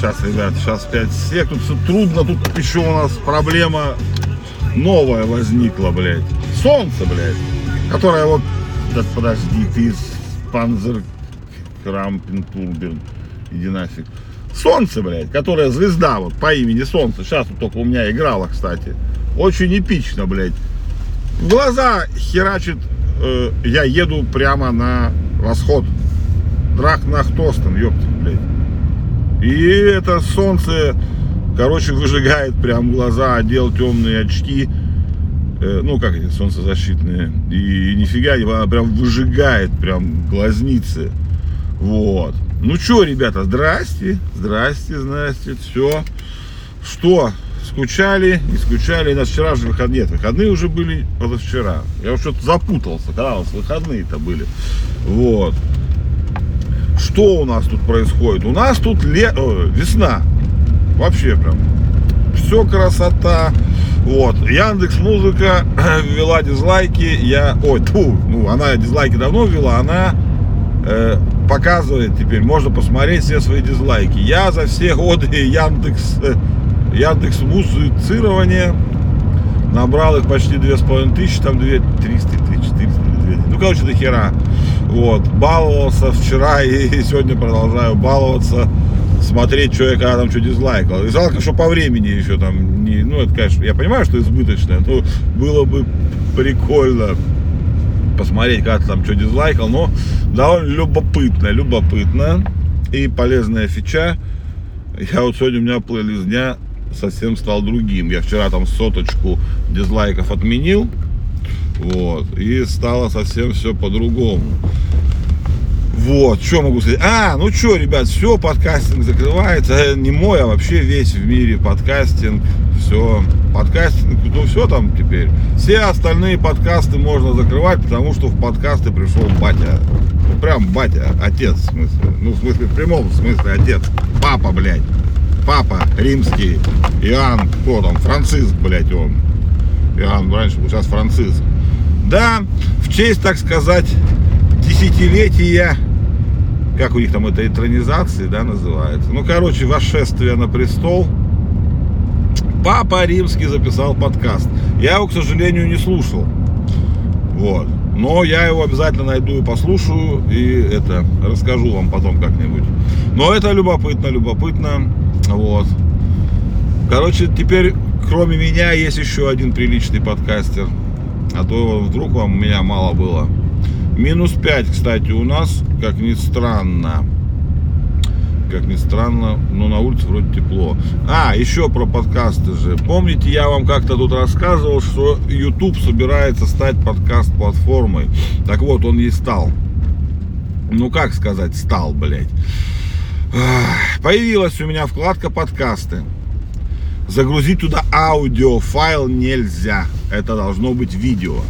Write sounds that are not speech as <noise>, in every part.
Сейчас, ребят, сейчас 5 сек. Тут все трудно. Тут еще у нас проблема новая возникла, блядь. Солнце, блядь. Которое вот... Да подожди, ты Панзер Крампентурберн. Иди нафиг. Солнце, блядь, которая звезда вот по имени Солнце. Сейчас вот только у меня играла, кстати. Очень эпично, блядь. В глаза херачит. э, я еду прямо на восход. Драхнахтостен, ёпта, блядь. И это солнце, короче, выжигает прям глаза, одел темные очки. Э, ну, как эти солнцезащитные. И нифига она прям выжигает прям глазницы. Вот. Ну что, ребята, здрасте, здрасте, здрасте, все. Что, скучали, не скучали? У нас вчера же выходные, нет, выходные уже были позавчера. Я уже что-то запутался, когда у нас выходные-то были. Вот. Что у нас тут происходит? У нас тут ле... о, весна. Вообще прям. Все красота. Вот. Яндекс Музыка <clears throat> ввела дизлайки. Я. Ой, тьфу, ну она дизлайки давно ввела, она э, показывает теперь, можно посмотреть все свои дизлайки. Я за все годы <laughs> Яндекс, э, Яндекс музицирования набрал их почти две с половиной тысячи, там две, 300 тысяч, 400 или 200. Ну, короче, до хера. Вот, баловался вчера <laughs> и сегодня продолжаю баловаться, смотреть, что я когда там что дизлайкал. И жалко, что по времени еще там не, ну, это, конечно, я понимаю, что избыточно, но было бы прикольно посмотреть, как там что дизлайкал, но довольно любопытно, любопытно и полезная фича. Я вот сегодня у меня плейлист дня совсем стал другим. Я вчера там соточку дизлайков отменил, вот, и стало совсем все по-другому. Вот, что могу сказать? А, ну что, ребят, все, подкастинг закрывается. Э, Не мой, а вообще весь в мире подкастинг. Все, подкастинг, ну все там теперь. Все остальные подкасты можно закрывать, потому что в подкасты пришел батя. Ну, прям батя, отец, в смысле. Ну, в смысле, в прямом смысле отец. Папа, блядь. Папа римский. Иоанн, кто там, Франциск, блядь, он. Иоанн раньше был, сейчас Франциск. Да, в честь, так сказать, десятилетия, как у них там это этронизации, да, называется. Ну, короче, восшествие на престол. Папа Римский записал подкаст. Я его, к сожалению, не слушал. Вот. Но я его обязательно найду и послушаю, и это, расскажу вам потом как-нибудь. Но это любопытно, любопытно. Вот. Короче, теперь, кроме меня, есть еще один приличный подкастер. А то вдруг вам меня мало было. Минус 5, кстати, у нас, как ни странно. Как ни странно, но на улице вроде тепло. А, еще про подкасты же. Помните, я вам как-то тут рассказывал, что YouTube собирается стать подкаст-платформой. Так вот, он и стал. Ну, как сказать, стал, блядь. Появилась у меня вкладка подкасты. Загрузить туда аудиофайл нельзя. Это должно быть видео.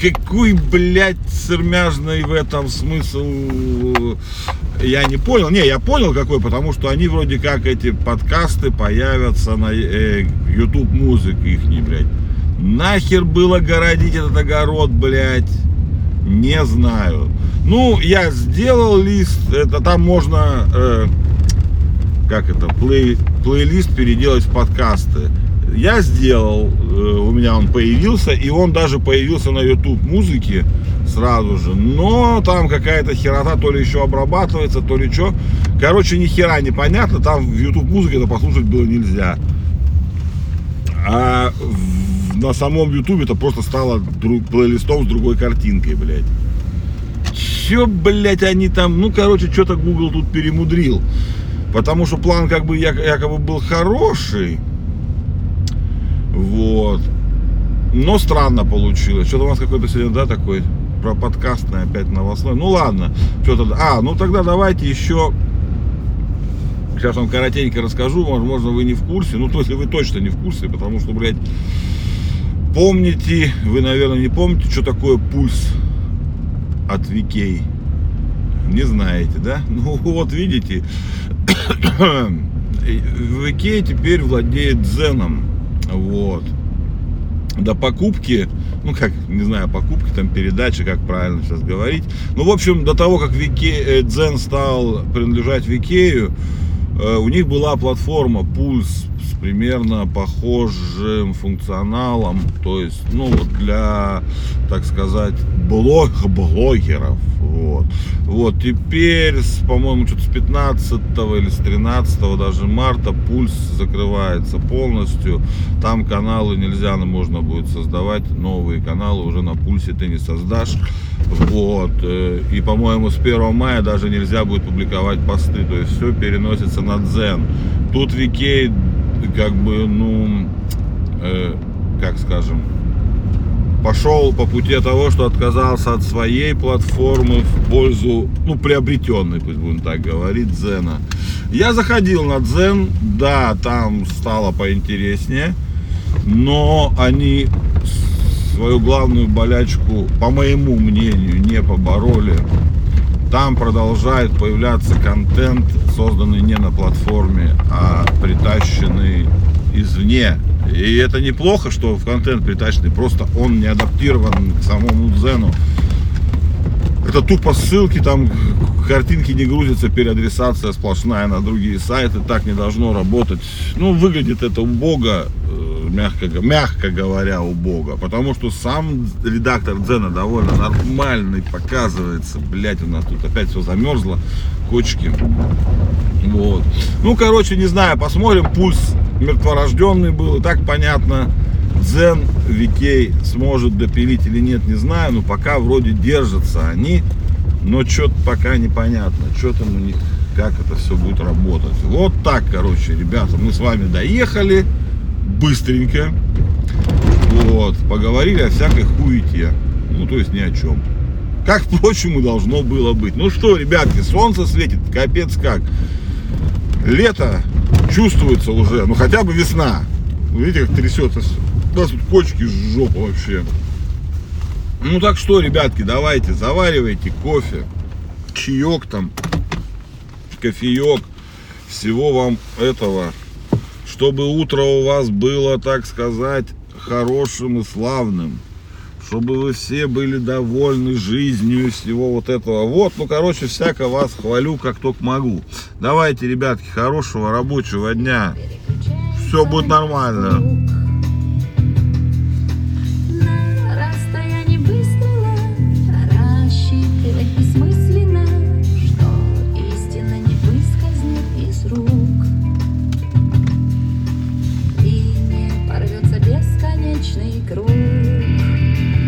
Какой, блядь, сырмяжный в этом смысл, я не понял. Не, я понял какой, потому что они вроде как эти подкасты появятся на э, YouTube музык их, блядь. Нахер было городить этот огород, блядь. Не знаю. Ну, я сделал лист, это там можно, э, как это, плей, плейлист переделать в подкасты. Я сделал, э, у меня он появился, и он даже появился на YouTube музыке сразу же. Но там какая-то херота то ли еще обрабатывается, то ли что. Короче, ни хера непонятно, там в YouTube музыке это послушать было нельзя. А на самом YouTube это просто стало друг- плейлистом с другой картинкой, блядь. Че, блядь, они там, ну, короче, что-то Google тут перемудрил. Потому что план как бы як- якобы был хороший. Вот. Но странно получилось. Что-то у нас какой-то сегодня, да, такой про подкастный опять новостной. Ну ладно. Что-то. А, ну тогда давайте еще. Сейчас вам коротенько расскажу. Возможно, вы не в курсе. Ну, то есть вы точно не в курсе, потому что, блядь, помните, вы, наверное, не помните, что такое пульс от VK. Не знаете, да? <laughs> Ну вот видите, VK теперь владеет Дзеном. Вот. До покупки, ну как, не знаю, покупки, там передачи, как правильно сейчас говорить. Ну, в общем, до того, как VK, э, Дзен стал принадлежать Викею, У них была платформа Пульс с примерно похожим функционалом, то есть, ну, вот для, так сказать, блог, блогеров. Вот. вот, теперь, по-моему, что-то с 15 или с 13 даже марта Пульс закрывается полностью. Там каналы нельзя, но можно будет создавать новые каналы уже на Пульсе ты не создашь. Вот. э, И, по-моему, с 1 мая даже нельзя будет публиковать посты. То есть все переносится на Дзен. Тут Викей, как бы, ну, э, как скажем, пошел по пути того, что отказался от своей платформы в пользу, ну, приобретенной, пусть будем так говорить, Дзена. Я заходил на Дзен, да, там стало поинтереснее, но они свою главную болячку, по моему мнению, не побороли. Там продолжает появляться контент, созданный не на платформе, а притащенный извне. И это неплохо, что в контент притащенный, просто он не адаптирован к самому Дзену. Это тупо ссылки, там картинки не грузятся, переадресация сплошная на другие сайты, так не должно работать. Ну, выглядит это убого, мягко, мягко говоря, убого, потому что сам редактор Дзена довольно нормальный показывается. Блять, у нас тут опять все замерзло, кочки. Вот. Ну, короче, не знаю, посмотрим. Пульс мертворожденный был, и так понятно. Дзен Викей сможет допилить или нет, не знаю, но пока вроде держатся они, но что-то пока непонятно, что там у них, как это все будет работать. Вот так, короче, ребята, мы с вами доехали быстренько, вот, поговорили о всякой хуете, ну, то есть ни о чем. Как, впрочем, и должно было быть. Ну что, ребятки, солнце светит, капец как. Лето чувствуется уже, ну хотя бы весна. Видите, как трясется. У нас тут почки с жопы вообще. Ну так что, ребятки, давайте, заваривайте кофе, чаек там, кофеек, всего вам этого, чтобы утро у вас было, так сказать, хорошим и славным, чтобы вы все были довольны жизнью всего вот этого. Вот, ну, короче, всяко вас хвалю, как только могу. Давайте, ребятки, хорошего рабочего дня. Все будет нормально.